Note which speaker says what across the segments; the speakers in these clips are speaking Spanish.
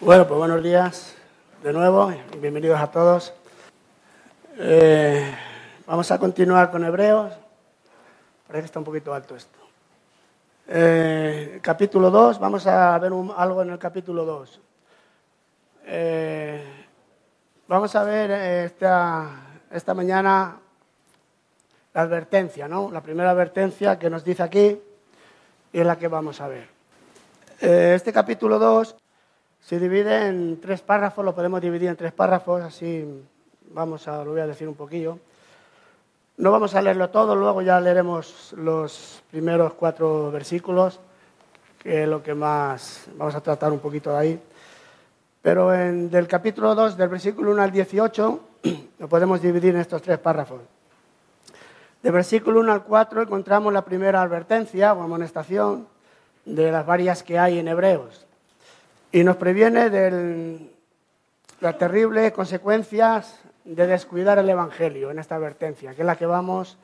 Speaker 1: Bueno, pues buenos días de nuevo y bienvenidos a todos. Eh, vamos a continuar con Hebreos. Parece que está un poquito alto esto. Eh, capítulo 2, vamos a ver algo en el capítulo 2. Eh, vamos a ver esta, esta mañana la advertencia, ¿no? La primera advertencia que nos dice aquí y es la que vamos a ver. este capítulo 2 se divide en tres párrafos, lo podemos dividir en tres párrafos, así vamos a, lo voy a decir un poquillo. No vamos a leerlo todo, luego ya leeremos los primeros cuatro versículos, que es lo que más vamos a tratar un poquito de ahí. Pero en, del capítulo 2, del versículo 1 al 18, lo podemos dividir en estos tres párrafos. Del versículo 1 al 4 encontramos la primera advertencia o amonestación de las varias que hay en Hebreos. Y nos previene de las terribles consecuencias de descuidar el Evangelio en esta advertencia, que es la que vamos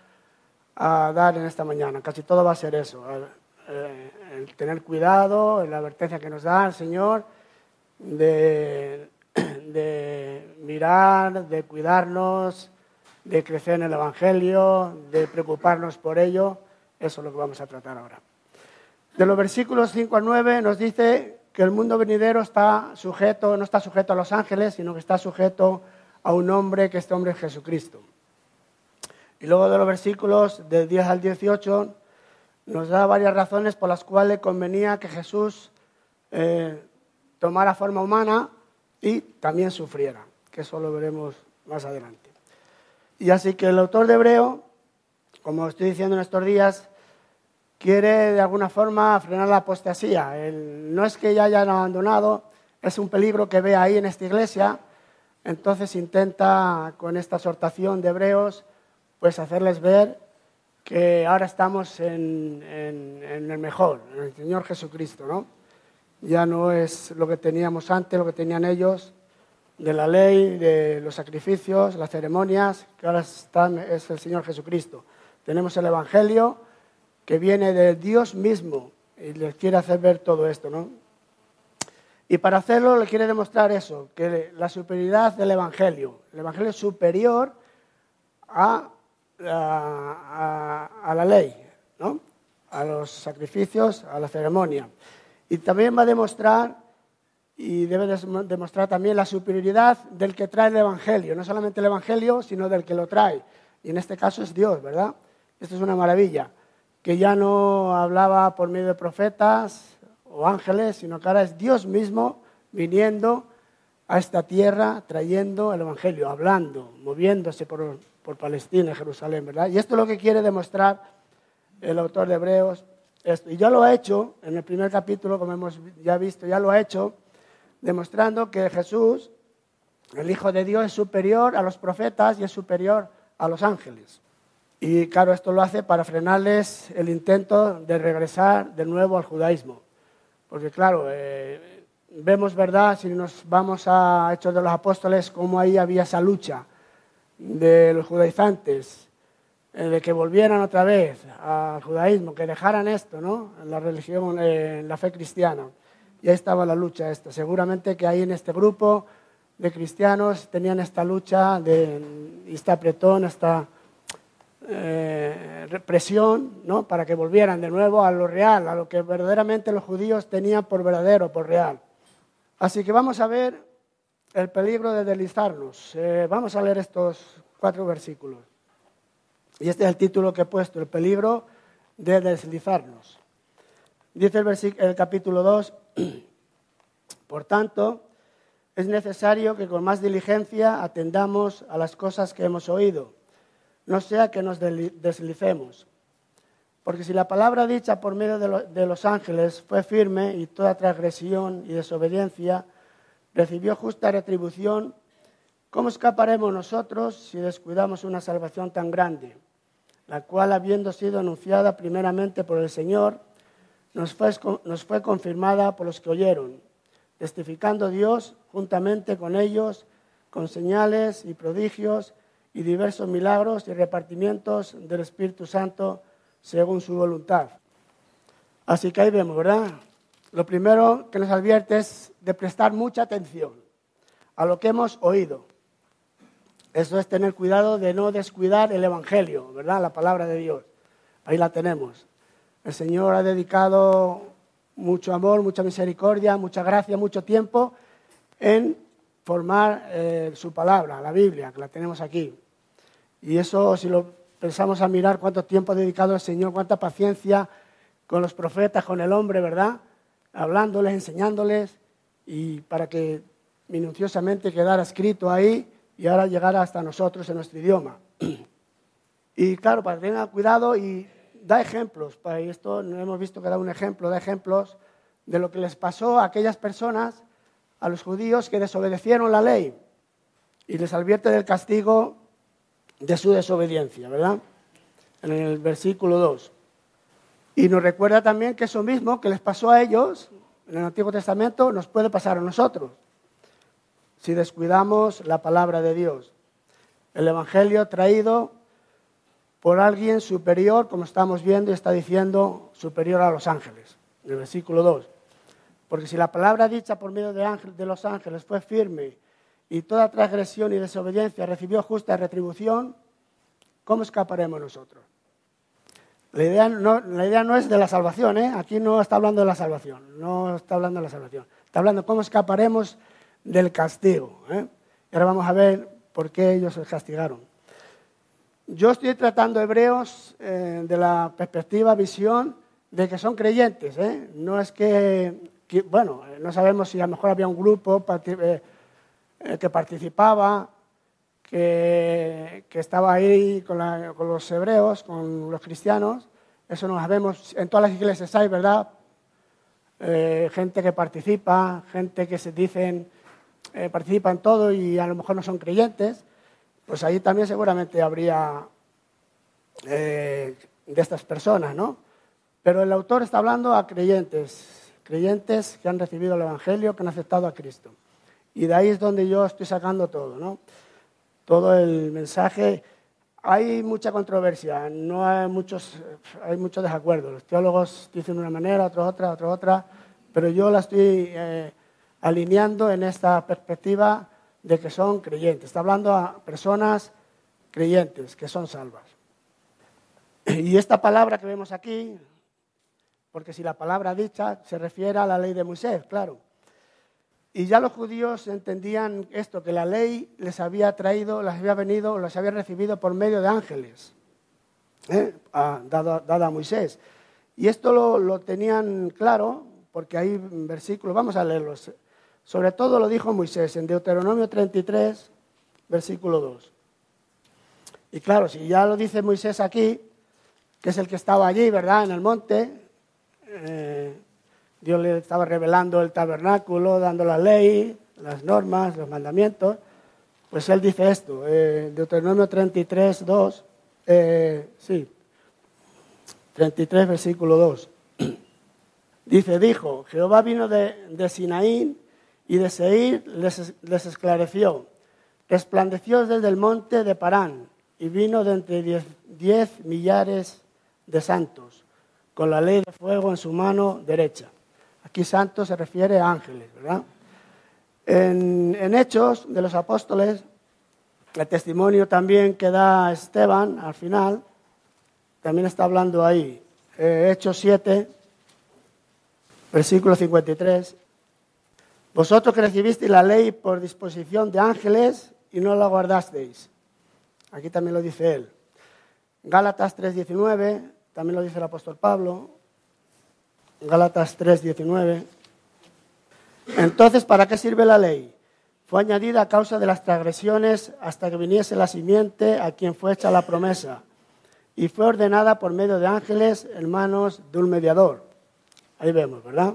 Speaker 1: a dar en esta mañana. Casi todo va a ser eso, eh, el, tener cuidado, la advertencia que nos da el Señor, de, de mirar, de cuidarnos, de crecer en el Evangelio, de preocuparnos por ello. Eso es lo que vamos a tratar ahora. De los versículos 5 al 9 nos dice que el mundo venidero está sujeto, no está sujeto a los ángeles, sino que está sujeto a un hombre, que este hombre es Jesucristo. Y luego de los versículos del 10 al 18 nos da varias razones por las cuales convenía que Jesús eh, tomara forma humana y también sufriera, que eso lo veremos más adelante. Y así que el autor de Hebreo, como estoy diciendo en estos días, quiere de alguna forma frenar la apostasía. no es que ya hayan abandonado, es un peligro que ve ahí en esta iglesia, entonces intenta con esta exhortación de hebreos pues hacerles ver que ahora estamos en, el mejor, en el Señor Jesucristo, ¿no? Ya no es lo que teníamos antes, lo que tenían ellos, de la ley, de los sacrificios, las ceremonias, que ahora están, es el Señor Jesucristo. Tenemos el Evangelio, que viene de Dios mismo y les quiere hacer ver todo esto, ¿no? Y para hacerlo le quiere demostrar eso, que la superioridad del Evangelio, el Evangelio es superior a, a, la ley, ¿no? a los sacrificios, a la ceremonia. Y también va a demostrar, y debe demostrar también la superioridad del que trae el Evangelio, no solamente el Evangelio, sino del que lo trae. Y en este caso es Dios, ¿verdad? Esto es una maravilla que ya no hablaba por medio de profetas o ángeles, sino que ahora es Dios mismo viniendo a esta tierra, trayendo el Evangelio, hablando, moviéndose por, Palestina, Jerusalén, ¿verdad? Y esto es lo que quiere demostrar el autor de Hebreos. Esto. Y ya lo ha hecho en el primer capítulo, como hemos ya visto, ya lo ha hecho, demostrando que Jesús, el Hijo de Dios, es superior a los profetas y es superior a los ángeles. Y claro, esto lo hace para frenarles el intento de regresar de nuevo al judaísmo. Porque claro, eh, vemos, ¿verdad? Si nos vamos a Hechos de los Apóstoles, cómo ahí había esa lucha de los judaizantes, eh, de que volvieran otra vez al judaísmo, que dejaran esto, ¿no? La religión, eh, la fe cristiana. Y ahí estaba la lucha esta. Seguramente que ahí en este grupo de cristianos tenían esta lucha de, esta apretón, esta eh, represión ¿no? para que volvieran de nuevo a lo real, a lo que verdaderamente los judíos tenían por verdadero, por real. Así que vamos a ver el peligro de deslizarnos. Eh, vamos a leer estos cuatro versículos. Y este es el título que he puesto, el peligro de deslizarnos. Dice el, el capítulo 2, por tanto, es necesario que con más diligencia atendamos a las cosas que hemos oído no sea que nos deslicemos. Porque si la palabra dicha por medio de, los ángeles fue firme y toda transgresión y desobediencia recibió justa retribución, ¿cómo escaparemos nosotros si descuidamos una salvación tan grande, la cual habiendo sido anunciada primeramente por el Señor, nos fue, nos fue confirmada por los que oyeron, testificando Dios juntamente con ellos, con señales y prodigios, y diversos milagros y repartimientos del Espíritu Santo según su voluntad. Así que ahí vemos, ¿verdad? lo primero que nos advierte es de prestar mucha atención a lo que hemos oído. Eso es tener cuidado de no descuidar el Evangelio, ¿verdad? La palabra de Dios. Ahí la tenemos. El Señor ha dedicado mucho amor, mucha misericordia, mucha gracia, mucho tiempo en formar eh, su palabra, la Biblia, que la tenemos aquí. Y eso, si lo pensamos a mirar cuánto tiempo ha dedicado el Señor, cuánta paciencia con los profetas, con el hombre, ¿verdad? Hablándoles, enseñándoles, y para que minuciosamente quedara escrito ahí y ahora llegara hasta nosotros en nuestro idioma. Y claro, para que cuidado y da ejemplos, para esto no hemos visto que da un ejemplo, da ejemplos de lo que les pasó a aquellas personas, a los judíos que desobedecieron la ley y les advierte del castigo de su desobediencia, ¿verdad? En el versículo 2. Y nos recuerda también que eso mismo que les pasó a ellos en el Antiguo Testamento nos puede pasar a nosotros si descuidamos la palabra de Dios. El Evangelio traído por alguien superior, como estamos viendo, está diciendo superior a los ángeles, en el versículo 2. Porque si la palabra dicha por medio de, de los ángeles fue firme y toda transgresión y desobediencia recibió justa retribución, ¿cómo escaparemos nosotros? La idea, no, es de la salvación, ¿eh? aquí no está hablando de la salvación, no está hablando de la salvación, está hablando cómo escaparemos del castigo. ¿eh? Ahora vamos a ver por qué ellos se castigaron. Yo estoy tratando hebreos eh, de la perspectiva, visión de que son creyentes. ¿eh? No es que, bueno, no sabemos si a lo mejor había un grupo que participaba, que, estaba ahí con, los hebreos, con los cristianos. Eso no sabemos. En todas las iglesias hay, ¿verdad? gente que participa, gente que se dicen eh, participan todo y a lo mejor no son creyentes, pues ahí también seguramente habría eh, de estas personas, ¿no? Pero el autor está hablando a creyentes, creyentes que han recibido el Evangelio, que han aceptado a Cristo. Y de ahí es donde yo estoy sacando todo, ¿no? Todo el mensaje. Hay mucha controversia, no hay muchos, hay muchos desacuerdos. Los teólogos dicen una manera, otros otra, otros otra, pero yo la estoy eh, alineando en esta perspectiva de que son creyentes. Está hablando a personas creyentes que son salvas. Y esta palabra que vemos aquí, porque si la palabra dicha se refiere a la ley de Moisés, claro. Y ya los judíos entendían esto, que la ley les había traído, les había venido, los había recibido por medio de ángeles, ¿eh? dada a Moisés. Y esto lo, lo, tenían claro, porque hay versículos, vamos a leerlos. Sobre todo lo dijo Moisés en Deuteronomio 33, versículo 2. Y claro, si ya lo dice Moisés aquí, que es el que estaba allí, ¿verdad? En el monte, eh, Dios le estaba revelando el tabernáculo, dando la ley, las normas, los mandamientos. Pues él dice esto, eh, Deuteronomio 33, 2, eh, sí, 33, versículo 2. Dice, dijo, Jehová vino de, de Sinaí y de Seir les, esclareció. Resplandeció desde el monte de Parán y vino de entre diez, millares de santos, con la ley de fuego en su mano derecha. Aquí santos se refiere a ángeles, ¿verdad? En, Hechos de los Apóstoles, el testimonio también que da Esteban al final, también está hablando ahí. Eh, Hechos 7, versículo 53. Vosotros que recibisteis la ley por disposición de ángeles y no la guardasteis. Aquí también lo dice él. Gálatas 3.19, también lo dice el apóstol Pablo. Gálatas 3.19. Entonces, ¿para qué sirve la ley? Fue añadida a causa de las transgresiones hasta que viniese la simiente a quien fue hecha la promesa. Y fue ordenada por medio de ángeles en manos de un mediador. Ahí vemos, ¿verdad?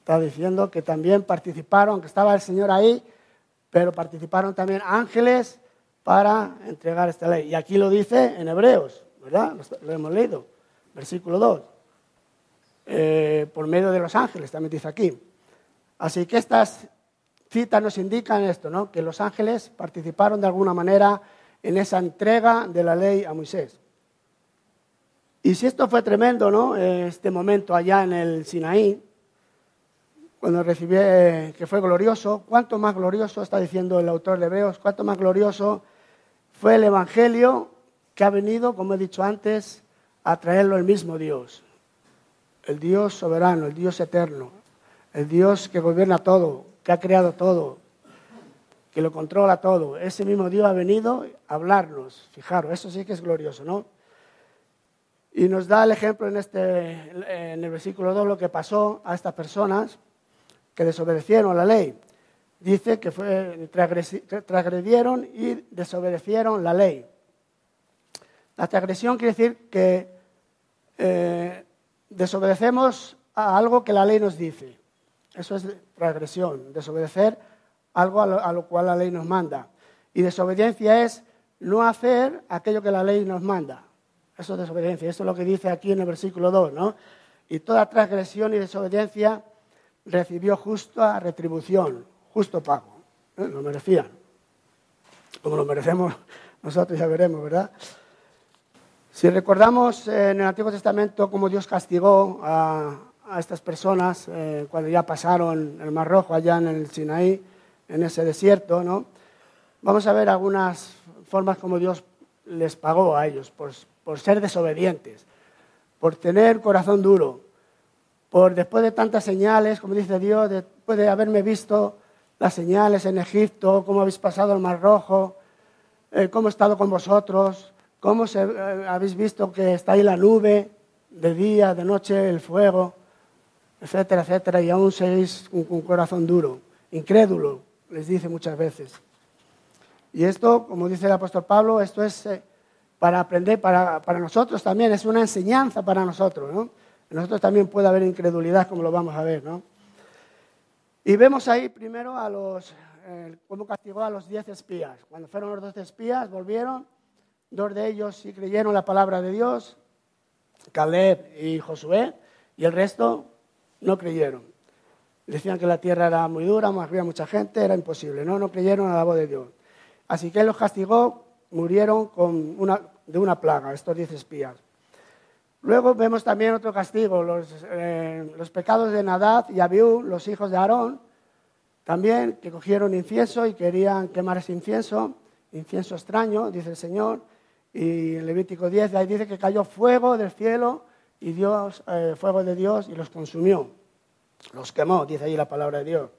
Speaker 1: Está diciendo que también participaron, que estaba el Señor ahí, pero participaron también ángeles para entregar esta ley. Y aquí lo dice en Hebreos, ¿verdad? Lo hemos leído, versículo 2. Eh, por medio de los ángeles, también dice aquí. Así que estas citas nos indican esto, ¿no? Que los ángeles participaron de alguna manera en esa entrega de la ley a Moisés. Y si esto fue tremendo, ¿no? Este momento allá en el Sinaí, cuando recibí, eh, que fue glorioso, cuánto más glorioso, está diciendo el autor de Hebreos, cuánto más glorioso fue el Evangelio que ha venido, como he dicho antes, a traerlo el mismo Dios. El Dios soberano, el Dios eterno, el Dios que gobierna todo, que ha creado todo, que lo controla todo. Ese mismo Dios ha venido a hablarnos. Fijaros, eso sí que es glorioso, ¿no? Y nos da el ejemplo en, este, en el versículo 2 lo que pasó a estas personas que desobedecieron la ley. Dice que fue, transgredieron y desobedecieron la ley. La transgresión quiere decir que eh, desobedecemos a algo que la ley nos dice. Eso es transgresión, desobedecer algo a lo, cual la ley nos manda. Y desobediencia es no hacer aquello que la ley nos manda. Eso es desobediencia. Eso es lo que dice aquí en el versículo 2, ¿no? Y toda transgresión y desobediencia recibió justa retribución, justo pago. ¿eh? Lo merecían. Como lo merecemos nosotros, ya veremos, ¿verdad? Si recordamos en el Antiguo Testamento cómo Dios castigó a, estas personas eh, cuando ya pasaron el Mar Rojo allá en el Sinaí, en ese desierto, ¿no? Vamos a ver algunas formas como Dios les pagó a ellos por, por ser desobedientes, por tener corazón duro, por después de tantas señales, como dice Dios, después de haberme visto las señales en Egipto, cómo habéis pasado el Mar Rojo, eh, cómo he estado con vosotros, cómo eh, habéis visto que está ahí la nube, de día, de noche, el fuego, etcétera, etcétera, y aún seis con un corazón duro, incrédulo, les dice muchas veces. Y esto, como dice el apóstol Pablo, esto es eh, para aprender, para, para, nosotros también, es una enseñanza para nosotros, ¿no? Nosotros también puede haber incredulidad, como lo vamos a ver, ¿no? Y vemos ahí primero a los, eh, cómo castigó a los diez espías. Cuando fueron los doce espías, volvieron, dos de ellos sí creyeron la palabra de Dios, Caleb y Josué, y el resto no creyeron. Decían que la tierra era muy dura, había mucha gente, era imposible. No, no creyeron a la voz de Dios. Así que los castigó, murieron con una, de una plaga, estos diez espías. Luego vemos también otro castigo, los, eh, los pecados de Nadab y Abiú, los hijos de Aarón, también que cogieron incienso y querían quemar ese incienso, incienso extraño, dice el Señor. Y en Levítico 10, ahí dice que cayó fuego del cielo y Dios, eh, fuego de Dios y los consumió. Los quemó, dice ahí la palabra de Dios.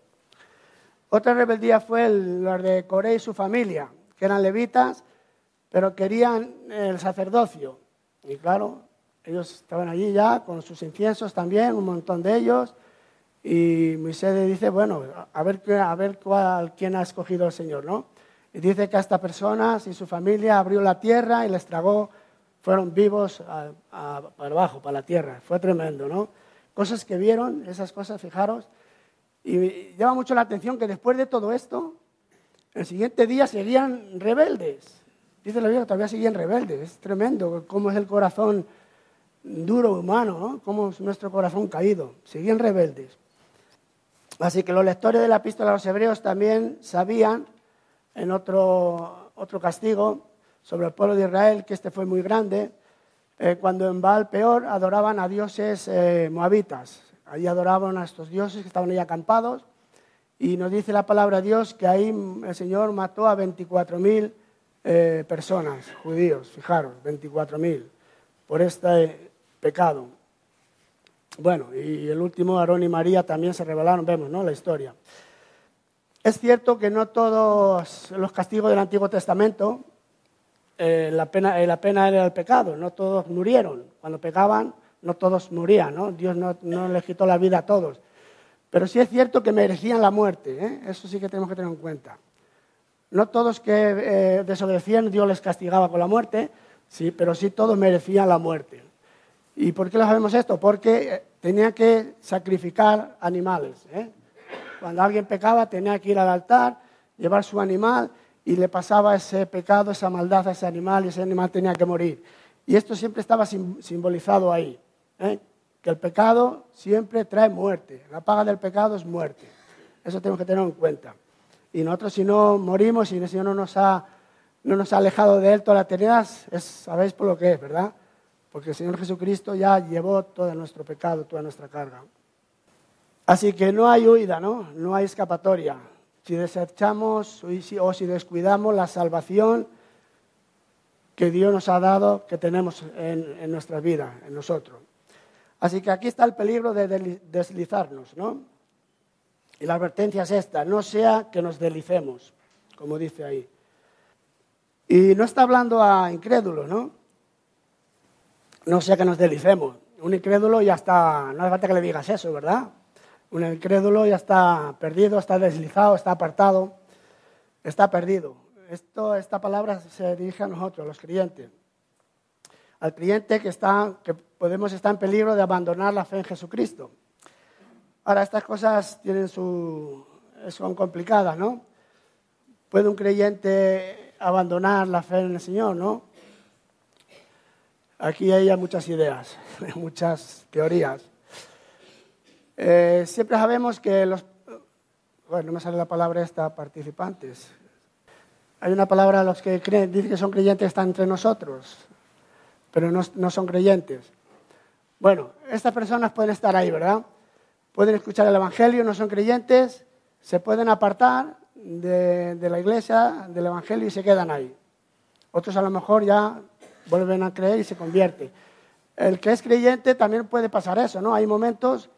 Speaker 1: Otra rebeldía fue el, de Coré y su familia, que eran levitas, pero querían el sacerdocio. Y claro, ellos estaban allí ya con sus inciensos también, un montón de ellos. Y Moisés dice, bueno, a ver, a ver cuál, quién ha escogido el Señor, ¿no? Y dice que a estas personas y su familia abrió la tierra y les tragó, fueron vivos para abajo, para la tierra. Fue tremendo, ¿no? cosas que vieron, esas cosas, fijaros. Y llama mucho la atención que después de todo esto, el siguiente día seguían rebeldes. Dice la Biblia todavía seguían rebeldes. Es tremendo cómo es el corazón duro humano, ¿no? cómo es nuestro corazón caído. Seguían rebeldes. Así que los lectores de la epístola a los hebreos también sabían en otro, otro castigo sobre el pueblo de Israel, que este fue muy grande, eh, cuando en Baal Peor adoraban a dioses eh, moabitas. Allí adoraban a estos dioses que estaban ahí acampados. Y nos dice la palabra Dios que ahí el Señor mató a 24.000 eh, personas, judíos, fijaros, 24.000, por este pecado. Bueno, y el último, Aarón y María, también se rebelaron, vemos, ¿no? La historia. Es cierto que no todos los castigos del Antiguo Testamento eh, la, pena, eh, la pena era el pecado, no todos murieron. Cuando pecaban, no todos morían. Dios no, les quitó la vida a todos. Pero sí es cierto que merecían la muerte, ¿eh? eso sí que tenemos que tener en cuenta. No todos que desobedecían, Dios les castigaba con la muerte, sí, pero sí todos merecían la muerte. ¿Y por qué lo sabemos esto? Porque tenía que sacrificar animales. Cuando alguien pecaba, tenía que ir al altar, llevar su animal y le pasaba ese pecado, esa maldad a ese animal y ese animal tenía que morir. Y esto siempre estaba simbolizado ahí, ¿eh? que el pecado siempre trae muerte, la paga del pecado es muerte. Eso tenemos que tener en cuenta. Y nosotros si no morimos, si el Señor no nos ha, no nos ha alejado de Él toda la eternidad, es, sabéis por lo que es, ¿verdad? Porque el Señor Jesucristo ya llevó todo nuestro pecado, toda nuestra carga. Así que no hay huida, ¿no? No hay escapatoria. Si desechamos o si descuidamos la salvación que Dios nos ha dado, que tenemos en, nuestra vida, en nosotros. Así que aquí está el peligro de deslizarnos, ¿no? Y la advertencia es esta, no sea que nos deslicemos, como dice ahí. Y no está hablando a incrédulos, ¿no? No sea que nos deslicemos. Un incrédulo ya está, no hace falta que le digas eso, ¿verdad? Un incrédulo ya está perdido, está deslizado, está apartado, está perdido. Esto, esta palabra se dirige a nosotros, los creyentes. Al creyente que, está, que podemos estar en peligro de abandonar la fe en Jesucristo. Ahora, estas cosas tienen su, son complicadas, ¿no? ¿Puede un creyente abandonar la fe en el Señor, no? Aquí hay muchas ideas, muchas teorías. Eh, siempre sabemos que los... Bueno, no me sale la palabra esta, participantes. Hay una palabra, los que dicen que son creyentes, están entre nosotros, pero no, no son creyentes. Bueno, estas personas pueden estar ahí, ¿verdad? pueden escuchar el Evangelio, no son creyentes, se pueden apartar de, la iglesia, del Evangelio y se quedan ahí. Otros a lo mejor ya vuelven a creer y se convierte. El que es creyente también puede pasar eso, ¿no? Hay momentos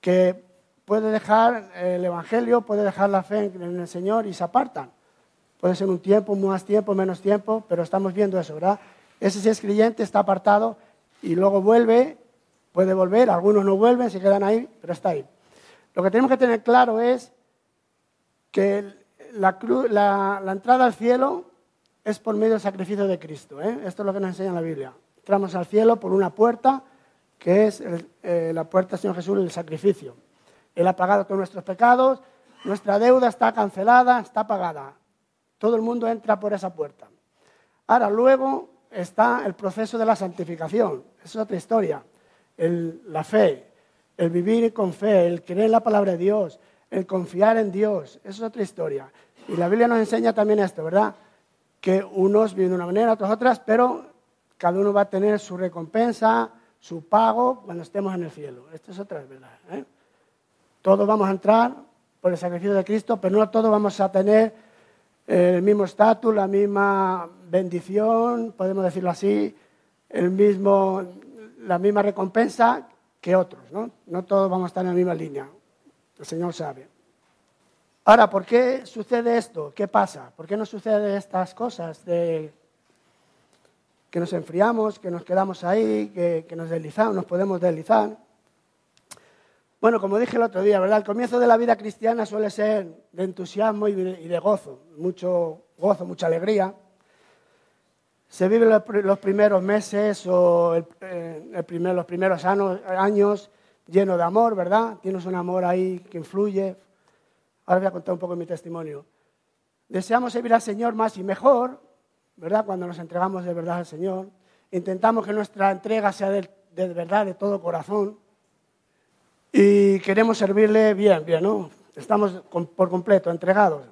Speaker 1: que puede dejar el Evangelio, puede dejar la fe en el Señor y se apartan. Puede ser un tiempo, más tiempo, menos tiempo, pero estamos viendo eso, ¿verdad? Ese si es creyente está apartado y luego vuelve Puede volver, algunos no vuelven, se quedan ahí, pero está ahí. Lo que tenemos que tener claro es que la, entrada al cielo es por medio del sacrificio de Cristo. ¿eh? Esto es lo que nos enseña la Biblia. Entramos al cielo por una puerta, que es eh, la puerta del Señor Jesús, el sacrificio. Él ha pagado todos nuestros pecados, nuestra deuda está cancelada, está pagada. Todo el mundo entra por esa puerta. Ahora, luego está el proceso de la santificación. es otra historia la fe, el vivir con fe, el creer en la palabra de Dios, el confiar en Dios. Es otra historia. Y la Biblia nos enseña también esto, ¿verdad? Que unos viven de una manera, otros otras, pero cada uno va a tener su recompensa, su pago cuando estemos en el cielo. Esto es otra verdad. ¿eh? Todos vamos a entrar por el sacrificio de Cristo, pero no todos vamos a tener el mismo estatus, la misma bendición, podemos decirlo así, el mismo la misma recompensa que otros, ¿no? No todos vamos a estar en la misma línea. El Señor sabe. Ahora, ¿por qué sucede esto? ¿Qué pasa? ¿Por qué nos sucede estas cosas de que nos enfriamos, que nos quedamos ahí, que, nos deslizamos, nos podemos deslizar? Bueno, como dije el otro día, ¿verdad? El comienzo de la vida cristiana suele ser de entusiasmo y de gozo, mucho gozo, mucha alegría se viven los primeros meses o eh, los primeros años llenos de amor, ¿verdad? Tienes un amor ahí que influye. Ahora voy a contar un poco mi testimonio. Deseamos servir al Señor más y mejor, ¿verdad? Cuando nos entregamos de verdad al Señor. Intentamos que nuestra entrega sea de, verdad, de todo corazón. Y queremos servirle bien, bien, ¿no? Estamos por completo entregados.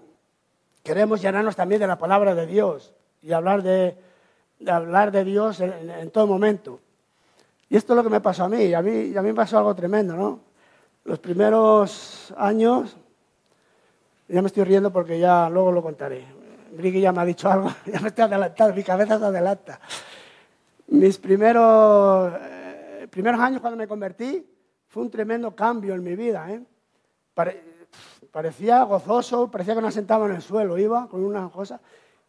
Speaker 1: Queremos llenarnos también de la palabra de Dios y hablar de, hablar de Dios en, todo momento. Y esto es lo que me pasó a mí. A mí, a mí me pasó algo tremendo, ¿no? Los primeros años, ya me estoy riendo porque ya luego lo contaré. Briggy ya me ha dicho algo, ya me estoy adelantando, mi cabeza se adelanta. Mis primeros, eh, primeros años cuando me convertí fue un tremendo cambio en mi vida. ¿eh? parecía gozoso, parecía que no sentaba en el suelo, iba con una cosa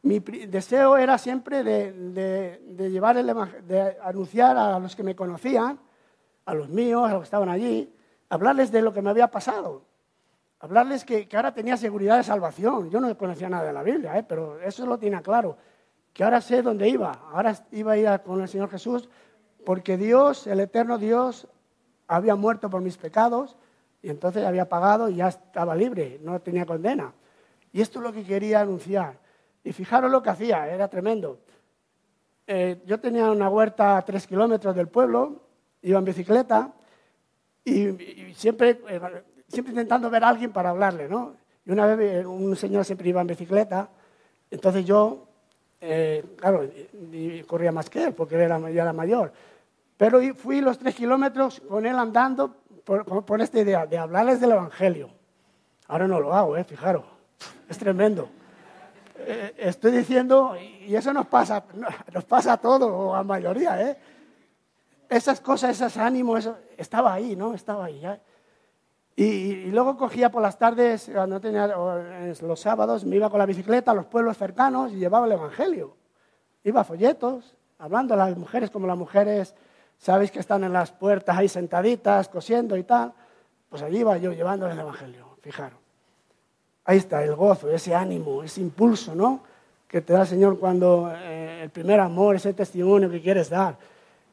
Speaker 1: mi deseo era siempre de, llevar el, de anunciar a los que me conocían, a los míos, a los que estaban allí, hablarles de lo que me había pasado, hablarles que, ahora tenía seguridad de salvación. Yo no conocía nada de la Biblia, ¿eh? pero eso lo tenía claro, que ahora sé dónde iba, ahora iba a ir con el Señor Jesús, porque Dios, el eterno Dios, había muerto por mis pecados y entonces había pagado y ya estaba libre, no tenía condena. Y esto es lo que quería anunciar y fijaros lo que hacía, era tremendo. Eh, yo tenía una huerta a tres kilómetros del pueblo, iba en bicicleta y, siempre, eh, siempre intentando ver a alguien para hablarle, ¿no? Y una vez eh, un señor siempre iba en bicicleta, entonces yo, claro, corría más que él porque era, ya era mayor. Pero fui los tres kilómetros con él andando por, esta idea de hablarles del Evangelio. Ahora no lo hago, ¿eh? fijaros, es tremendo. Eh, estoy diciendo, y eso nos pasa, nos pasa a todos, o a mayoría, ¿eh? Esas cosas, esos ánimos, eso, estaba ahí, ¿no? Estaba ahí. ¿ya? Y, luego cogía por las tardes, cuando tenía, los sábados, me iba con la bicicleta a los pueblos cercanos y llevaba el Evangelio. Iba a folletos, hablando a las mujeres como las mujeres, sabéis que están en las puertas ahí sentaditas, cosiendo y tal. Pues allí iba yo llevándoles el Evangelio, fijaros. Ahí está el gozo, ese ánimo, ese impulso, ¿no? Que te da el Señor cuando eh, el primer amor, ese testimonio que quieres dar.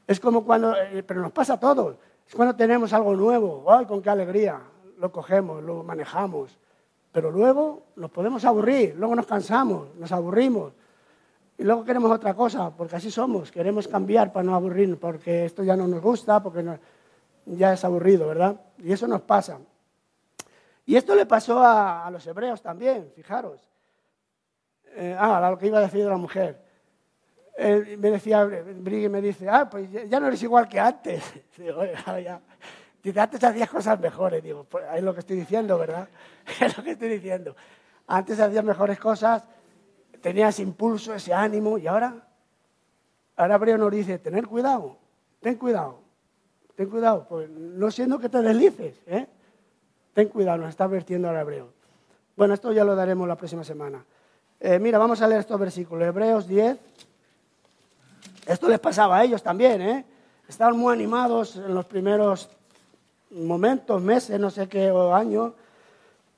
Speaker 1: Es como cuando, eh, pero nos pasa a todos, es cuando tenemos algo nuevo, ¡ay, con qué alegría! Lo cogemos, lo manejamos. Pero luego nos podemos aburrir, luego nos cansamos, nos aburrimos. Y luego queremos otra cosa, porque así somos, queremos cambiar para no aburrirnos, porque esto ya no nos gusta, porque ya es aburrido, ¿verdad? Y eso nos pasa. Y esto le pasó a, los hebreos también, fijaros. Eh, ah, lo que iba a decir de la mujer. me decía, Brigitte me dice, ah, pues ya no eres igual que antes. Digo, ya. Antes hacías cosas mejores. Digo, pues es lo que estoy diciendo, ¿verdad? es lo que estoy diciendo. Antes hacías mejores cosas, tenías impulso, ese ánimo, y ahora, ahora Hebreo nos dice, tener cuidado, ten cuidado, ten cuidado, pues no siendo que te deslices, ¿eh? Ten cuidado, nos está vertiendo al hebreo. Bueno, esto ya lo daremos la próxima semana. Eh, mira, vamos a leer estos versículos. Hebreos 10. Esto les pasaba a ellos también, ¿eh? Estaban muy animados en los primeros momentos, meses, no sé qué año,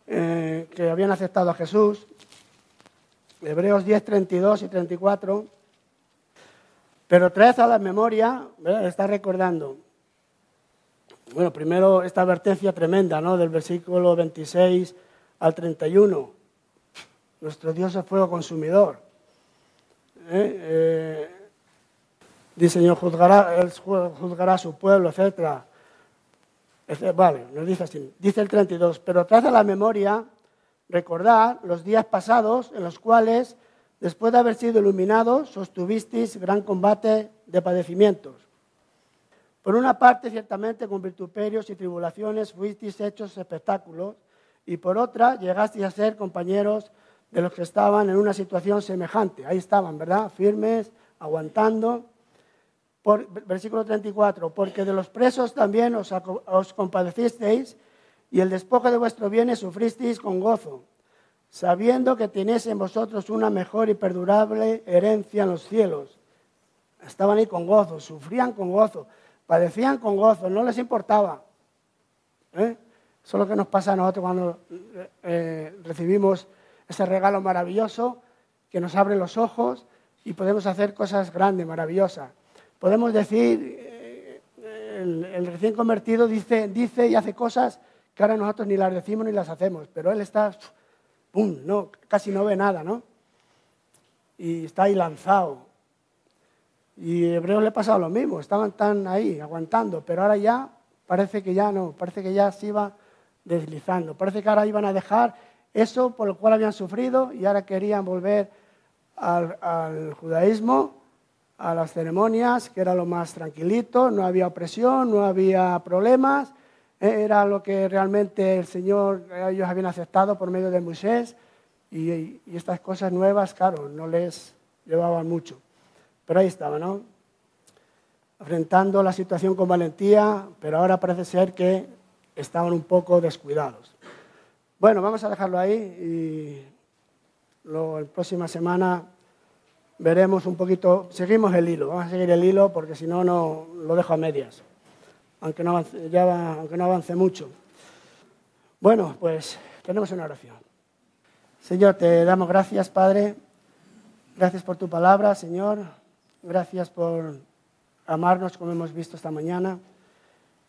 Speaker 1: eh, que habían aceptado a Jesús. Hebreos 10, 32 y 34. Pero traed a la memoria, está recordando, bueno, primero esta advertencia tremenda, ¿no? Del versículo 26 al 31. Nuestro Dios es fuego consumidor. ¿Eh? Eh, dice, Señor, juzgará, Él juzgará a su pueblo, etc. Vale, nos dice así. Dice el 32, pero trae a la memoria, recordad los días pasados en los cuales, después de haber sido iluminados, sostuvisteis gran combate de padecimientos por una parte, ciertamente, con vituperios y tribulaciones fuisteis hechos espectáculos, y por otra, llegasteis a ser compañeros de los que estaban en una situación semejante. Ahí estaban, ¿verdad? Firmes, aguantando. Por, versículo 34, porque de los presos también os, compadecisteis y el despojo de vuestros bienes sufristeis con gozo, sabiendo que tenéis en vosotros una mejor y perdurable herencia en los cielos. Estaban ahí con gozo, sufrían con gozo padecían con gozo, no les importaba. ¿Eh? Eso es lo que nos pasa a nosotros cuando eh, recibimos ese regalo maravilloso que nos abre los ojos y podemos hacer cosas grandes, maravillosas. Podemos decir, eh, el, recién convertido dice, dice y hace cosas que ahora nosotros ni las decimos ni las hacemos, pero él está, ¡pum!, no, casi no ve nada, ¿no? Y está ahí lanzado. Y a Hebreos le pasado lo mismo, estaban tan ahí, aguantando, pero ahora ya parece que ya no, parece que ya se iba deslizando, parece que ahora iban a dejar eso por lo cual habían sufrido y ahora querían volver al, judaísmo, a las ceremonias, que era lo más tranquilito, no había opresión, no había problemas, eh, era lo que realmente el Señor, ellos habían aceptado por medio de Moisés y, y estas cosas nuevas, claro, no les llevaban mucho. Pero ahí estaba, ¿no? Enfrentando la situación con valentía, pero ahora parece ser que estaban un poco descuidados. Bueno, vamos a dejarlo ahí y la próxima semana veremos un poquito, seguimos el hilo, vamos a seguir el hilo porque si no, no lo dejo a medias, aunque no avance, ya, aunque no avance mucho. Bueno, pues tenemos una oración. Señor, te damos gracias, Padre. Gracias por tu palabra, Señor. Gracias por amarnos como hemos visto esta mañana.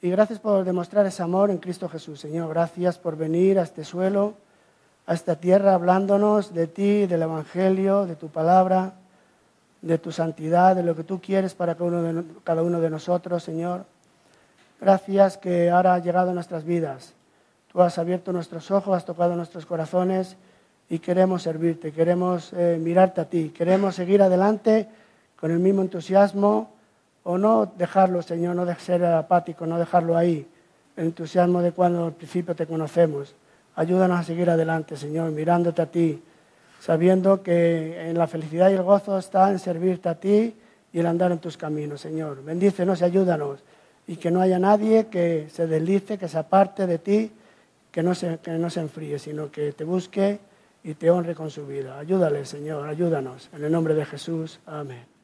Speaker 1: Y gracias por demostrar ese amor en Cristo Jesús, Señor. Gracias por venir a este suelo, a esta tierra, hablándonos de ti, del Evangelio, de tu palabra, de tu santidad, de lo que tú quieres para cada uno de, nosotros, Señor. Gracias que ahora ha llegado a nuestras vidas. Tú has abierto nuestros ojos, has tocado nuestros corazones y queremos servirte, queremos eh, mirarte a ti, queremos seguir adelante con el mismo entusiasmo o no dejarlo, Señor, no de ser apático, no dejarlo ahí, el entusiasmo de cuando al principio te conocemos. Ayúdanos a seguir adelante, Señor, mirándote a ti, sabiendo que en la felicidad y el gozo está en servirte a ti y el andar en tus caminos, Señor. Bendícenos y ayúdanos. Y que no haya nadie que se deslice, que se aparte de ti, que no se, que no se enfríe, sino que te busque y te honre con su vida. Ayúdale, Señor, ayúdanos. En el nombre de Jesús. Amén.